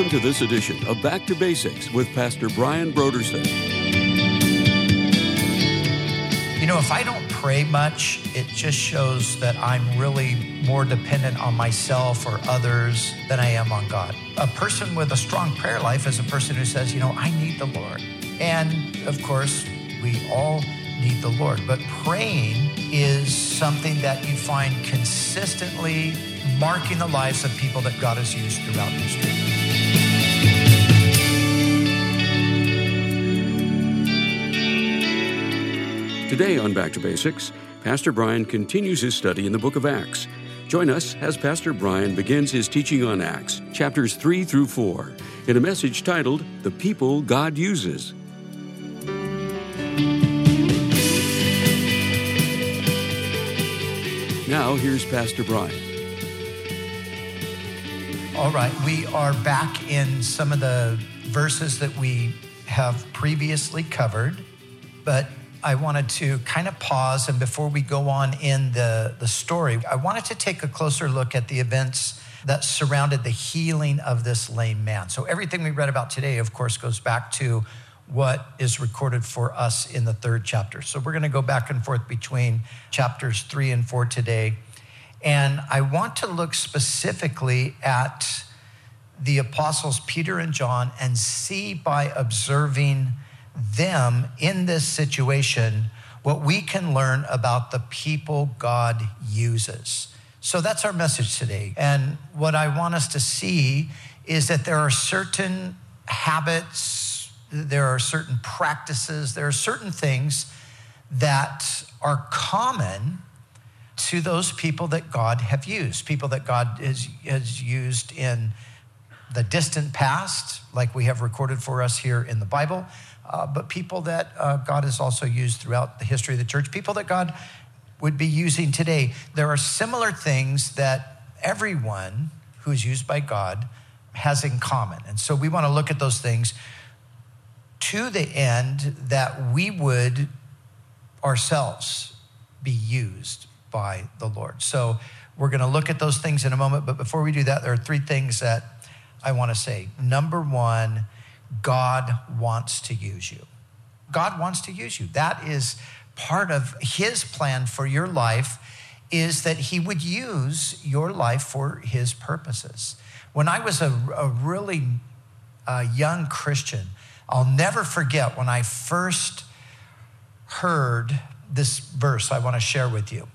Welcome to this edition of Back to Basics with Pastor Brian Brodersen. You know, if I don't pray much, it just shows that I'm really more dependent on myself or others than I am on God. A person with a strong prayer life is a person who says, you know, I need the Lord. And of course, we all need the Lord. But praying is something that you find consistently marking the lives of people that God has used throughout history. Today on Back to Basics, Pastor Brian continues his study in the book of Acts. Join us as Pastor Brian begins his teaching on Acts, chapters 3 through 4, in a message titled The People God Uses. Now, here's Pastor Brian. All right, we are back in some of the verses that we have previously covered, but I wanted to kind of pause and before we go on in the, the story, I wanted to take a closer look at the events that surrounded the healing of this lame man. So, everything we read about today, of course, goes back to what is recorded for us in the third chapter. So, we're going to go back and forth between chapters three and four today. And I want to look specifically at the apostles Peter and John and see by observing them in this situation what we can learn about the people God uses. So that's our message today. And what I want us to see is that there are certain habits, there are certain practices, there are certain things that are common to those people that God have used, people that God has, has used in the distant past, like we have recorded for us here in the Bible, uh, but people that uh, God has also used throughout the history of the church, people that God would be using today. There are similar things that everyone who is used by God has in common. And so we want to look at those things to the end that we would ourselves be used by the Lord. So we're going to look at those things in a moment. But before we do that, there are three things that I want to say. Number one, God wants to use you. God wants to use you. That is part of his plan for your life is that he would use your life for his purposes. When I was a, a really uh, young Christian, I'll never forget when I first heard this verse I want to share with you.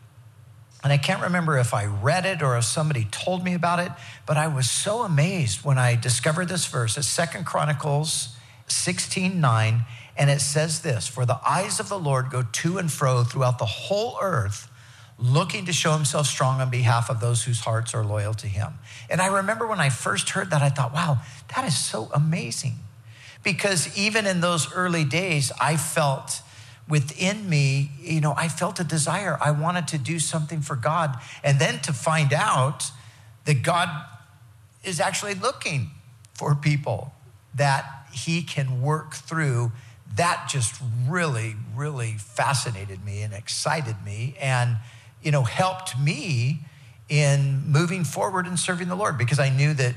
And I can't remember if I read it or if somebody told me about it, but I was so amazed when I discovered this verse. It's Second Chronicles 16 9, and it says this For the eyes of the Lord go to and fro throughout the whole earth, looking to show himself strong on behalf of those whose hearts are loyal to him. And I remember when I first heard that, I thought, wow, that is so amazing. Because even in those early days, I felt within me, you know, I felt a desire. I wanted to do something for God. And then to find out that God is actually looking for people that he can work through, that just really, really fascinated me and excited me and, you know, helped me in moving forward and serving the Lord because I knew that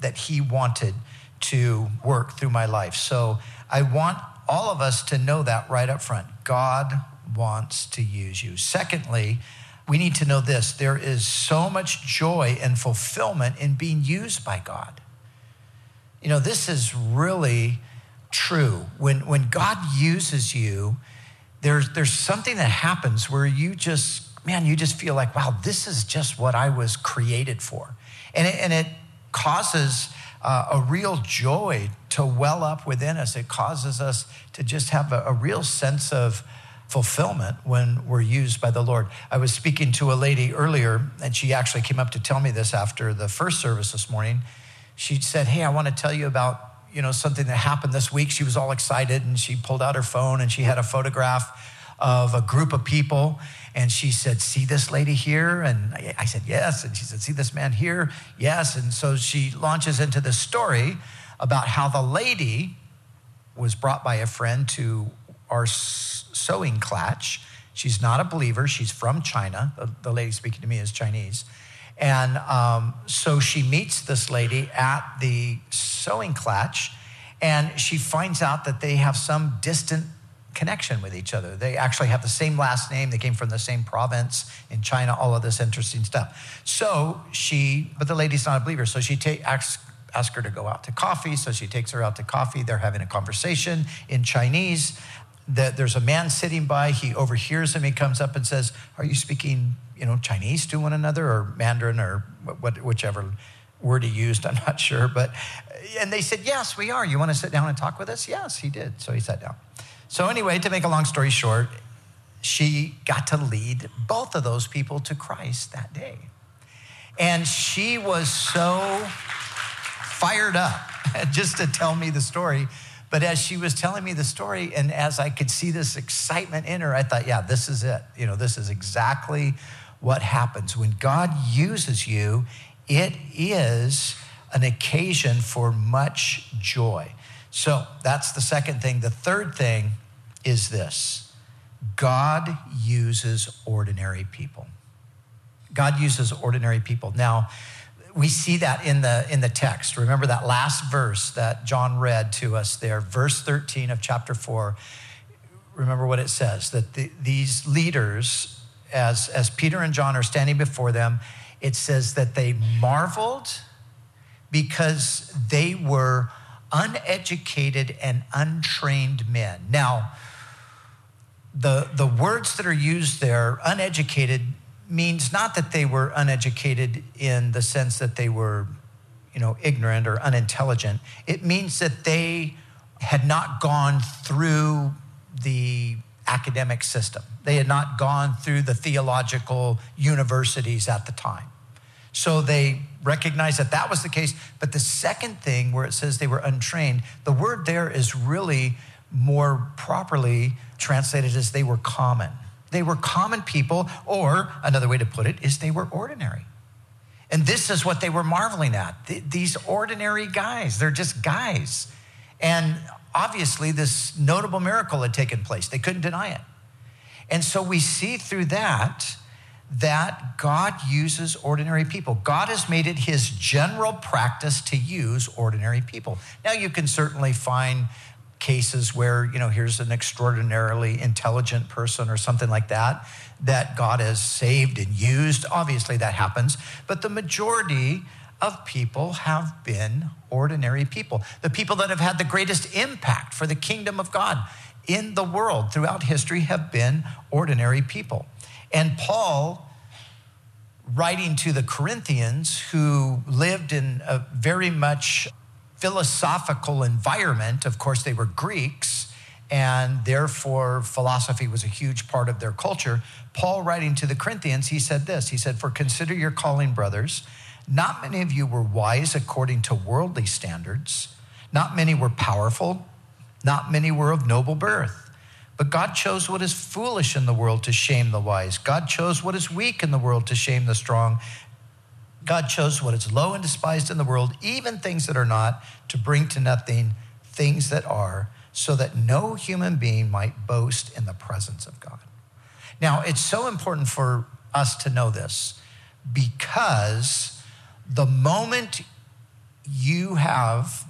that he wanted to work through my life. So I want all of us to know that right up front. God wants to use you. Secondly, we need to know this there is so much joy and fulfillment in being used by God. You know, this is really true. When, when God uses you, there's, there's something that happens where you just, man, you just feel like, wow, this is just what I was created for. And it, and it causes uh, a real joy to well up within us. It causes us to just have a, a real sense of fulfillment when we're used by the Lord. I was speaking to a lady earlier, and she actually came up to tell me this after the first service this morning. She said, Hey, I want to tell you about you know something that happened this week she was all excited and she pulled out her phone and she had a photograph of a group of people and she said, See this lady here? And I said, Yes. And she said, See this man here? Yes. And so she launches into the story about how the lady was brought by a friend to our sewing clutch. She's not a believer, she's from China. The lady speaking to me is Chinese. And um, so she meets this lady at the sewing clutch, and she finds out that they have some distant connection with each other. They actually have the same last name. They came from the same province in China, all of this interesting stuff. So she, but the lady's not a believer. So she ta- asks, asks her to go out to coffee. So she takes her out to coffee. They're having a conversation in Chinese. That there's a man sitting by. He overhears him. He comes up and says, "Are you speaking, you know, Chinese to one another, or Mandarin, or what, whichever word he used? I'm not sure." But and they said, "Yes, we are. You want to sit down and talk with us?" Yes, he did. So he sat down. So, anyway, to make a long story short, she got to lead both of those people to Christ that day. And she was so fired up just to tell me the story. But as she was telling me the story, and as I could see this excitement in her, I thought, yeah, this is it. You know, this is exactly what happens. When God uses you, it is an occasion for much joy. So that's the second thing. The third thing is this God uses ordinary people. God uses ordinary people. Now, we see that in the in the text. Remember that last verse that John read to us there, verse 13 of chapter 4. Remember what it says that the, these leaders as as Peter and John are standing before them, it says that they marveled because they were uneducated and untrained men. Now, the, the words that are used there, uneducated, means not that they were uneducated in the sense that they were, you know, ignorant or unintelligent. It means that they had not gone through the academic system. They had not gone through the theological universities at the time. So they recognized that that was the case. But the second thing, where it says they were untrained, the word there is really more properly translated as they were common. They were common people, or another way to put it is they were ordinary. And this is what they were marveling at. These ordinary guys, they're just guys. And obviously, this notable miracle had taken place. They couldn't deny it. And so we see through that that God uses ordinary people. God has made it his general practice to use ordinary people. Now, you can certainly find cases where, you know, here's an extraordinarily intelligent person or something like that that God has saved and used. Obviously, that happens. But the majority of people have been ordinary people, the people that have had the greatest impact for the kingdom of God in the world throughout history have been ordinary people. And Paul, writing to the Corinthians who lived in a very much philosophical environment, of course, they were Greeks, and therefore philosophy was a huge part of their culture. Paul, writing to the Corinthians, he said this He said, For consider your calling, brothers. Not many of you were wise according to worldly standards, not many were powerful, not many were of noble birth. But God chose what is foolish in the world to shame the wise. God chose what is weak in the world to shame the strong. God chose what is low and despised in the world, even things that are not, to bring to nothing things that are, so that no human being might boast in the presence of God. Now, it's so important for us to know this because the moment you have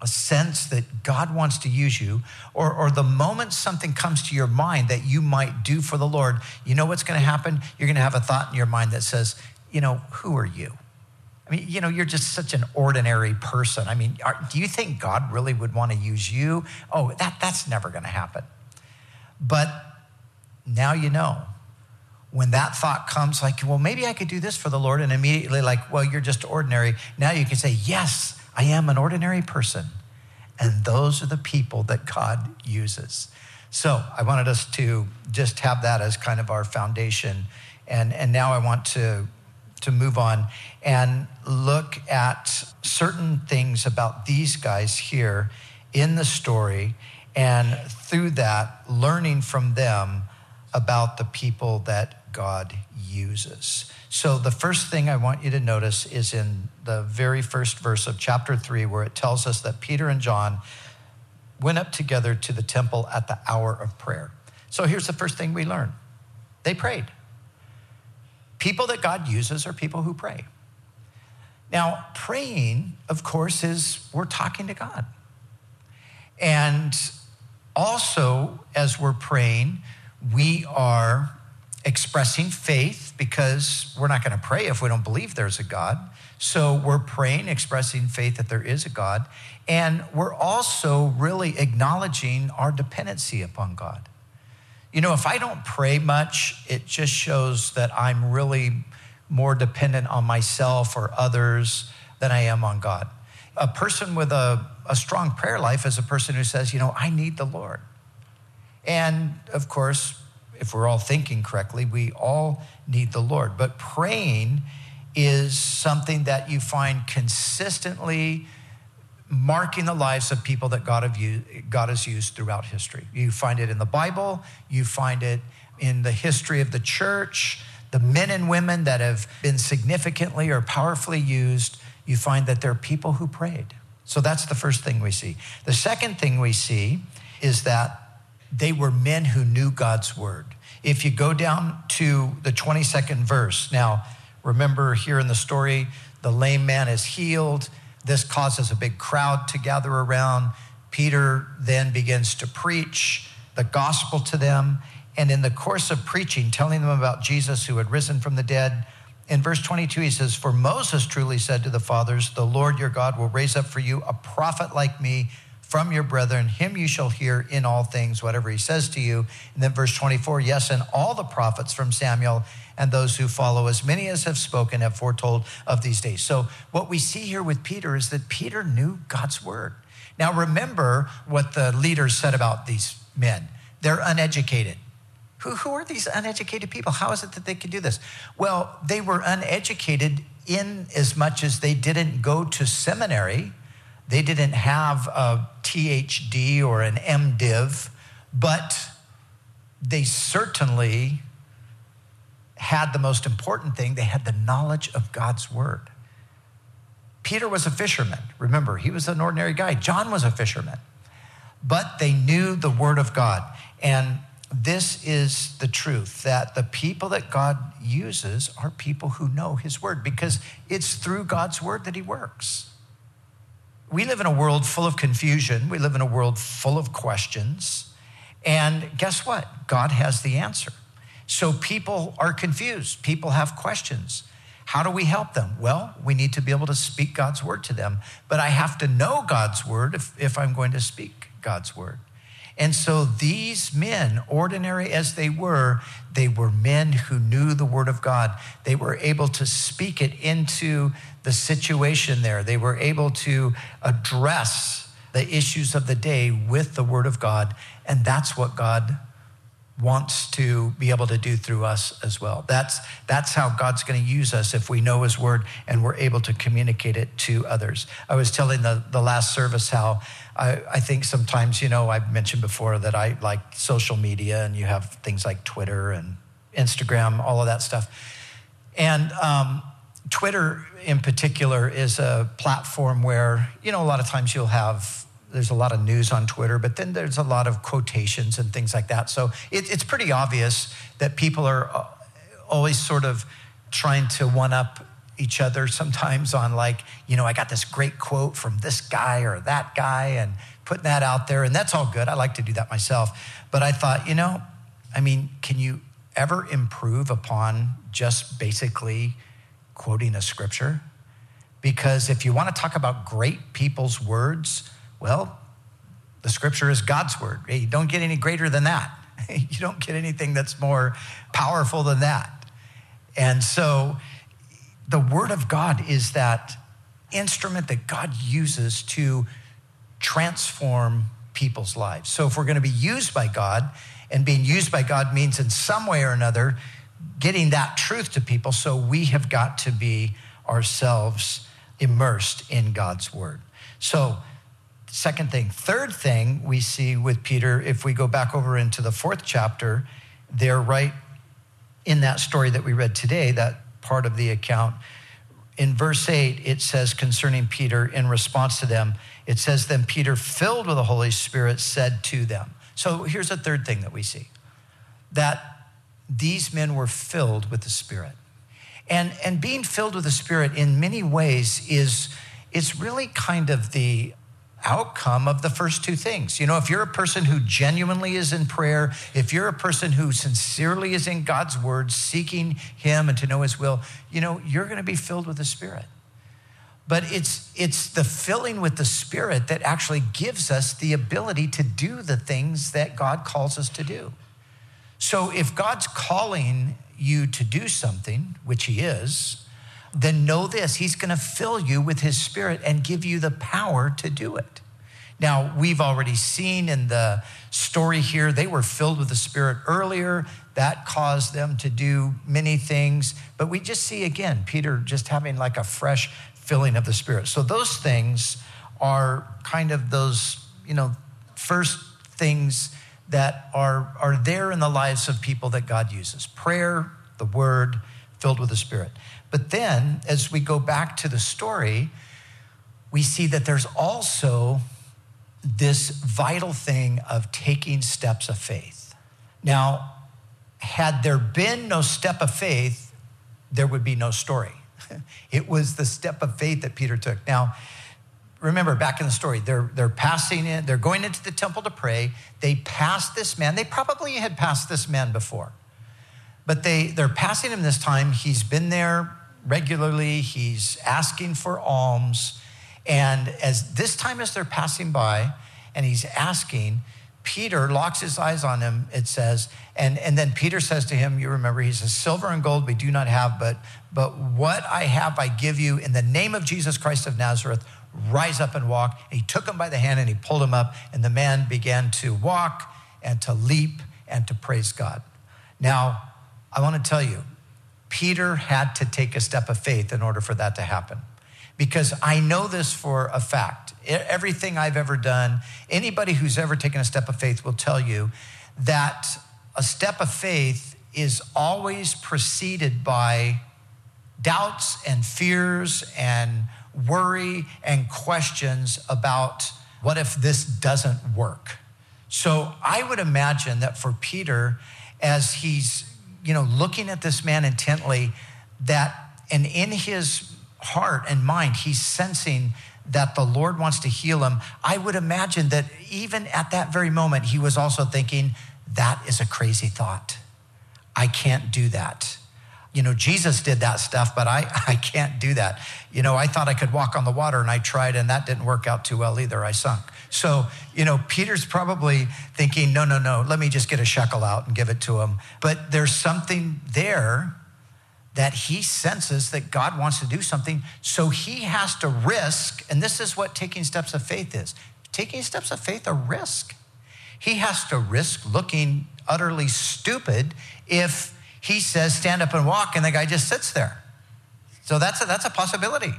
a sense that God wants to use you, or, or the moment something comes to your mind that you might do for the Lord, you know what's going to happen? You're going to have a thought in your mind that says, you know, who are you? I mean, you know, you're just such an ordinary person. I mean, are, do you think God really would want to use you? Oh, that, that's never going to happen. But now you know. When that thought comes, like, well, maybe I could do this for the Lord, and immediately, like, well, you're just ordinary. Now you can say, yes, I am an ordinary person. And those are the people that God uses. So I wanted us to just have that as kind of our foundation. And, and now I want to, to move on and look at certain things about these guys here in the story. And through that, learning from them about the people that God uses. So, the first thing I want you to notice is in the very first verse of chapter three, where it tells us that Peter and John went up together to the temple at the hour of prayer. So, here's the first thing we learn they prayed. People that God uses are people who pray. Now, praying, of course, is we're talking to God. And also, as we're praying, we are expressing faith because we're not going to pray if we don't believe there's a God. So we're praying, expressing faith that there is a God. And we're also really acknowledging our dependency upon God. You know, if I don't pray much, it just shows that I'm really more dependent on myself or others than I am on God. A person with a, a strong prayer life is a person who says, you know, I need the Lord. And of course, if we're all thinking correctly, we all need the Lord. But praying is something that you find consistently marking the lives of people that God, have used, God has used throughout history. You find it in the Bible, you find it in the history of the church, the men and women that have been significantly or powerfully used, you find that they're people who prayed. So that's the first thing we see. The second thing we see is that they were men who knew God's word. If you go down to the 22nd verse, now remember here in the story, the lame man is healed. This causes a big crowd to gather around. Peter then begins to preach the gospel to them. And in the course of preaching, telling them about Jesus who had risen from the dead, in verse 22, he says, For Moses truly said to the fathers, The Lord your God will raise up for you a prophet like me from your brethren. Him you shall hear in all things, whatever he says to you. And then verse 24, yes, and all the prophets from Samuel and those who follow, as many as have spoken, have foretold of these days. So what we see here with Peter is that Peter knew God's word. Now remember what the leaders said about these men. They're uneducated. Who, who are these uneducated people? How is it that they can do this? Well, they were uneducated in as much as they didn't go to seminary they didn't have a THD or an MDiv, but they certainly had the most important thing they had the knowledge of God's word. Peter was a fisherman. Remember, he was an ordinary guy. John was a fisherman. But they knew the word of God. And this is the truth that the people that God uses are people who know his word because it's through God's word that he works. We live in a world full of confusion. We live in a world full of questions. And guess what? God has the answer. So people are confused. People have questions. How do we help them? Well, we need to be able to speak God's word to them. But I have to know God's word if, if I'm going to speak God's word. And so these men, ordinary as they were, they were men who knew the word of God. They were able to speak it into the situation there. They were able to address the issues of the day with the word of God. And that's what God wants to be able to do through us as well. That's, that's how God's going to use us if we know his word and we're able to communicate it to others. I was telling the, the last service how I, I think sometimes, you know, I've mentioned before that I like social media and you have things like Twitter and Instagram, all of that stuff. And um, Twitter in particular is a platform where, you know, a lot of times you'll have there's a lot of news on Twitter, but then there's a lot of quotations and things like that. So it, it's pretty obvious that people are uh, always sort of trying to one up each other sometimes on like, you know, I got this great quote from this guy or that guy and putting that out there. And that's all good. I like to do that myself. But I thought, you know, I mean, can you ever improve upon just basically quoting a scripture? Because if you want to talk about great people's words, well, the scripture is God's word. You don't get any greater than that. You don't get anything that's more powerful than that. And so the word of God is that instrument that God uses to transform people's lives. So if we're going to be used by God, and being used by God means in some way or another getting that truth to people, so we have got to be ourselves immersed in God's word. So, second thing. Third thing we see with Peter, if we go back over into the fourth chapter, they're right in that story that we read today, that part of the account. In verse 8, it says concerning Peter, in response to them, it says, Then Peter, filled with the Holy Spirit, said to them. So here's a third thing that we see that these men were filled with the Spirit. And, and being filled with the Spirit in many ways is, is really kind of the outcome of the first two things. You know, if you're a person who genuinely is in prayer, if you're a person who sincerely is in God's word, seeking Him and to know His will, you know, you're going to be filled with the Spirit. But it's, it's the filling with the Spirit that actually gives us the ability to do the things that God calls us to do. So if God's calling you to do something, which He is, then know this He's going to fill you with His Spirit and give you the power to do it. Now, we've already seen in the story here, they were filled with the Spirit earlier. That caused them to do many things. But we just see again, Peter just having like a fresh filling of the Spirit. So those things are kind of those, you know, first things that are, are there in the lives of people that God uses prayer, the word, filled with the Spirit. But then, as we go back to the story, we see that there's also this vital thing of taking steps of faith. Now, had there been no step of faith, there would be no story. It was the step of faith that Peter took. Now, remember back in the story, they're, they're passing in, they're going into the temple to pray. They passed this man. They probably had passed this man before, but they, they're passing him this time. He's been there regularly, he's asking for alms. And as this time as they're passing by and he's asking, Peter locks his eyes on him, it says, and, and then Peter says to him, you remember, he says, Silver and gold we do not have, but, but what I have I give you in the name of Jesus Christ of Nazareth, rise up and walk. And he took him by the hand and he pulled him up, and the man began to walk and to leap and to praise God. Now, I want to tell you, Peter had to take a step of faith in order for that to happen. Because I know this for a fact. Everything I've ever done, anybody who's ever taken a step of faith will tell you that a step of faith is always preceded by doubts and fears and worry and questions about what if this doesn't work. So I would imagine that for Peter, as he's you know, looking at this man intently, that, and in his heart and mind, he's sensing that the Lord wants to heal him. I would imagine that even at that very moment, he was also thinking, that is a crazy thought. I can't do that. You know, Jesus did that stuff, but I, I can't do that. You know, I thought I could walk on the water and I tried, and that didn't work out too well either. I sunk. So, you know, Peter's probably thinking, no, no, no, let me just get a shekel out and give it to him. But there's something there that he senses that God wants to do something. So he has to risk, and this is what taking steps of faith is. Taking steps of faith are risk. He has to risk looking utterly stupid if he says, stand up and walk, and the guy just sits there. So that's a, that's a possibility.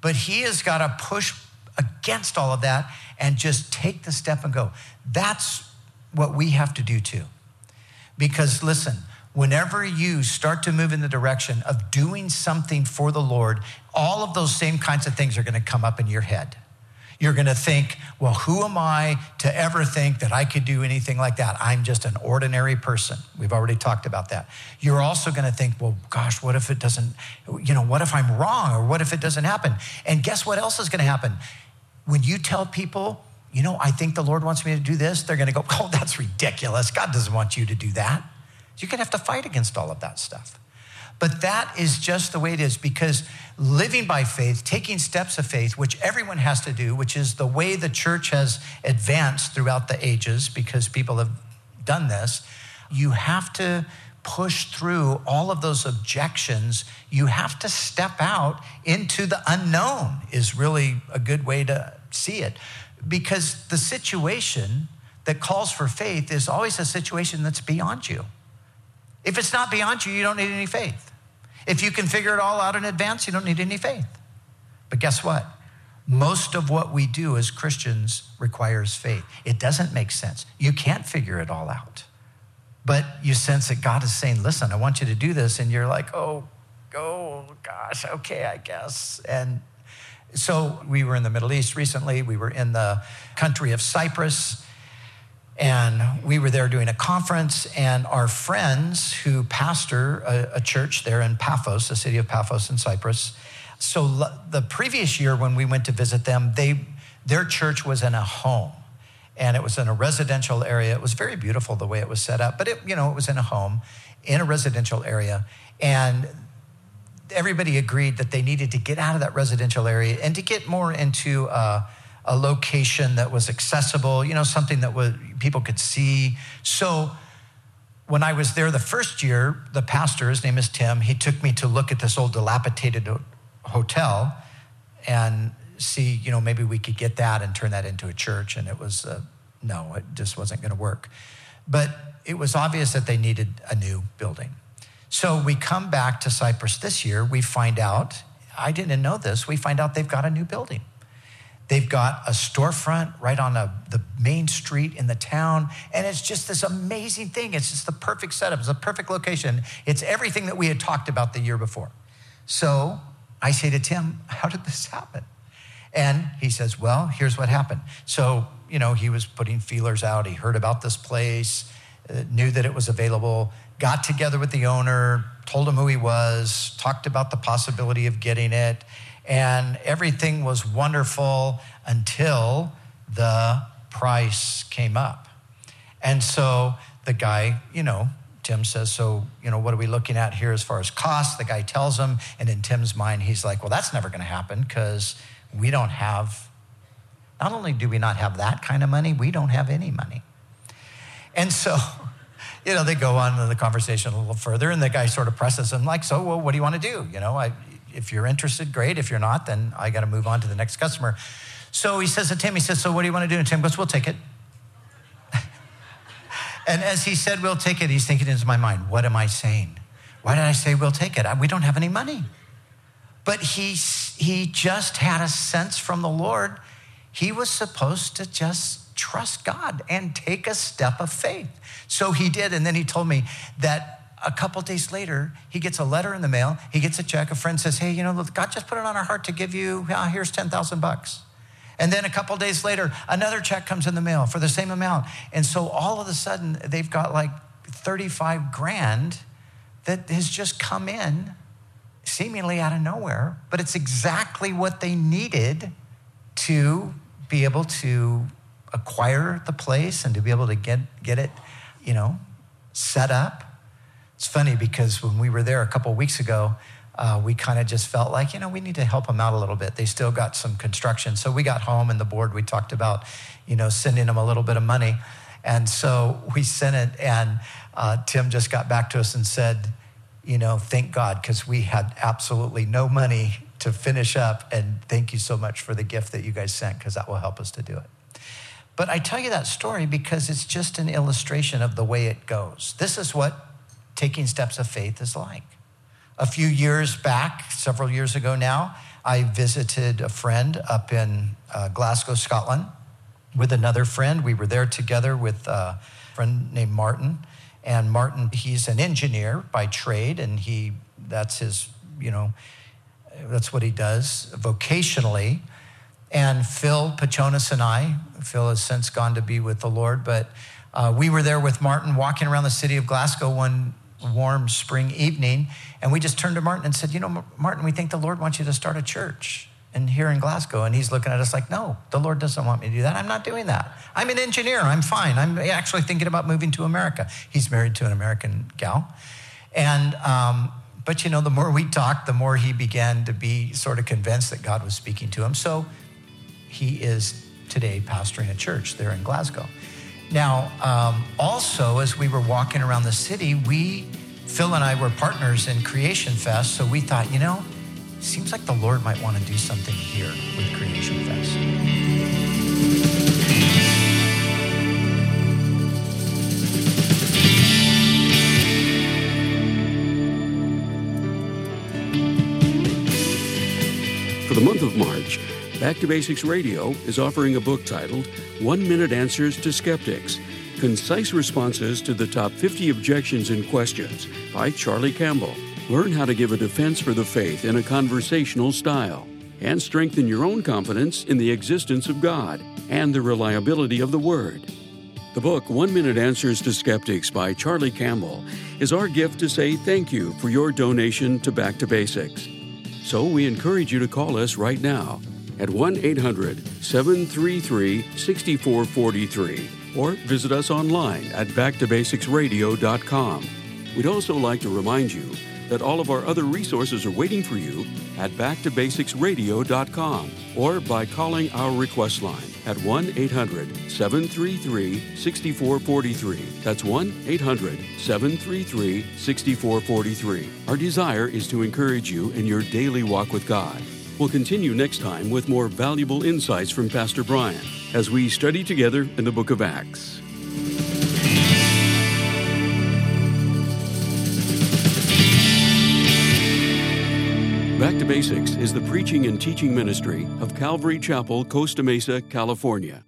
But he has got to push against all of that and just take the step and go. That's what we have to do too. Because listen, whenever you start to move in the direction of doing something for the Lord, all of those same kinds of things are going to come up in your head. You're going to think, well, who am I to ever think that I could do anything like that? I'm just an ordinary person. We've already talked about that. You're also going to think, well, gosh, what if it doesn't, you know, what if I'm wrong or what if it doesn't happen? And guess what else is going to happen? When you tell people, you know, I think the Lord wants me to do this, they're going to go, oh, that's ridiculous. God doesn't want you to do that. You're going to have to fight against all of that stuff. But that is just the way it is because living by faith, taking steps of faith, which everyone has to do, which is the way the church has advanced throughout the ages because people have done this, you have to push through all of those objections. You have to step out into the unknown, is really a good way to see it. Because the situation that calls for faith is always a situation that's beyond you. If it's not beyond you, you don't need any faith. If you can figure it all out in advance, you don't need any faith. But guess what? Most of what we do as Christians requires faith. It doesn't make sense. You can't figure it all out. But you sense that God is saying, listen, I want you to do this. And you're like, oh, oh gosh, okay, I guess. And so we were in the Middle East recently. We were in the country of Cyprus And we were there doing a conference, and our friends who pastor a, a church there in Paphos, the city of Paphos in Cyprus. So the previous year when we went to visit them, they, their church was in a home and it was in a residential area. It was very beautiful the way it was set up, but it, you know, it was in a home in a residential area. And everybody agreed that they needed to get out of that residential area and to get more into a, a location that was accessible, you know, something that was, people could see. So when I was there the first year, the pastor, his name is Tim, he took me to look at this old dilapidated hotel and see, you know, maybe we could get that and turn that into a church. And it was, uh, no, it just wasn't going to work. But it was obvious that they needed a new building. So we come back to Cyprus this year. We find out, I didn't know this, we find out they've got a new building. They've got a storefront right on a, the main street in the town. And it's just this amazing thing. It's just the perfect setup. It's a perfect location. It's everything that we had talked about the year before. So I say to Tim, How did this happen? And he says, Well, here's what happened. So, you know, he was putting feelers out. He heard about this place, uh, knew that it was available, got together with the owner, told him who he was, talked about the possibility of getting it. And everything was wonderful until the price came up. And so the guy, you know, Tim says, So, you know, what are we looking at here as far as cost? The guy tells him. And in Tim's mind, he's like, Well, that's never going to happen because we don't have, not only do we not have that kind of money, we don't have any money. And so, you know, they go on in the conversation a little further, and the guy sort of presses him, like, so, well, what do you want to do? You know, I, if you're interested, great. If you're not, then I got to move on to the next customer. So he says to Tim, he says, so what do you want to do? And Tim goes, we'll take it. and as he said, we'll take it, he's thinking in my mind, what am I saying? Why did I say we'll take it? We don't have any money. But he, he just had a sense from the Lord. He was supposed to just trust God and take a step of faith. So he did. And then he told me that a couple days later, he gets a letter in the mail. He gets a check. A friend says, Hey, you know, God just put it on our heart to give you, uh, here's 10,000 bucks. And then a couple days later, another check comes in the mail for the same amount. And so all of a sudden, they've got like 35 grand that has just come in seemingly out of nowhere, but it's exactly what they needed to be able to acquire the place and to be able to get, get it, you know, set up. It's funny because when we were there a couple weeks ago, uh, we kind of just felt like, you know, we need to help them out a little bit. They still got some construction. So we got home and the board, we talked about, you know, sending them a little bit of money. And so we sent it, and uh, Tim just got back to us and said, you know, thank God, because we had absolutely no money to finish up. And thank you so much for the gift that you guys sent, because that will help us to do it. But I tell you that story because it's just an illustration of the way it goes. This is what taking steps of faith is like. A few years back, several years ago now, I visited a friend up in uh, Glasgow, Scotland, with another friend. We were there together with a friend named Martin. And Martin, he's an engineer by trade, and he that's his, you know, that's what he does vocationally. And Phil Pachonis and I, Phil has since gone to be with the Lord, but uh, we were there with Martin walking around the city of Glasgow one warm spring evening, and we just turned to Martin and said, You know, Martin, we think the Lord wants you to start a church and here in Glasgow. And he's looking at us like, no, the Lord doesn't want me to do that. I'm not doing that. I'm an engineer. I'm fine. I'm actually thinking about moving to America. He's married to an American gal. And, um, but you know, the more we talked, the more he began to be sort of convinced that God was speaking to him. So he is today pastoring a church there in Glasgow. Now, um, also, as we were walking around the city, we, Phil and I were partners in Creation Fest. So we thought, you know, seems like the Lord might want to do something here with Creation Fest. For the month of March, Back to Basics Radio is offering a book titled One Minute Answers to Skeptics Concise Responses to the Top 50 Objections and Questions by Charlie Campbell. Learn how to give a defense for the faith in a conversational style and strengthen your own confidence in the existence of God and the reliability of the Word. The book, One Minute Answers to Skeptics by Charlie Campbell, is our gift to say thank you for your donation to Back to Basics. So we encourage you to call us right now at 1 800 733 6443 or visit us online at backtobasicsradio.com. We'd also like to remind you that all of our other resources are waiting for you at backtobasicsradio.com or by calling our request line at 1 800 733 6443. That's 1 800 733 6443. Our desire is to encourage you in your daily walk with God. We'll continue next time with more valuable insights from Pastor Brian as we study together in the book of Acts. Back to Basics is the preaching and teaching ministry of Calvary Chapel, Costa Mesa, California.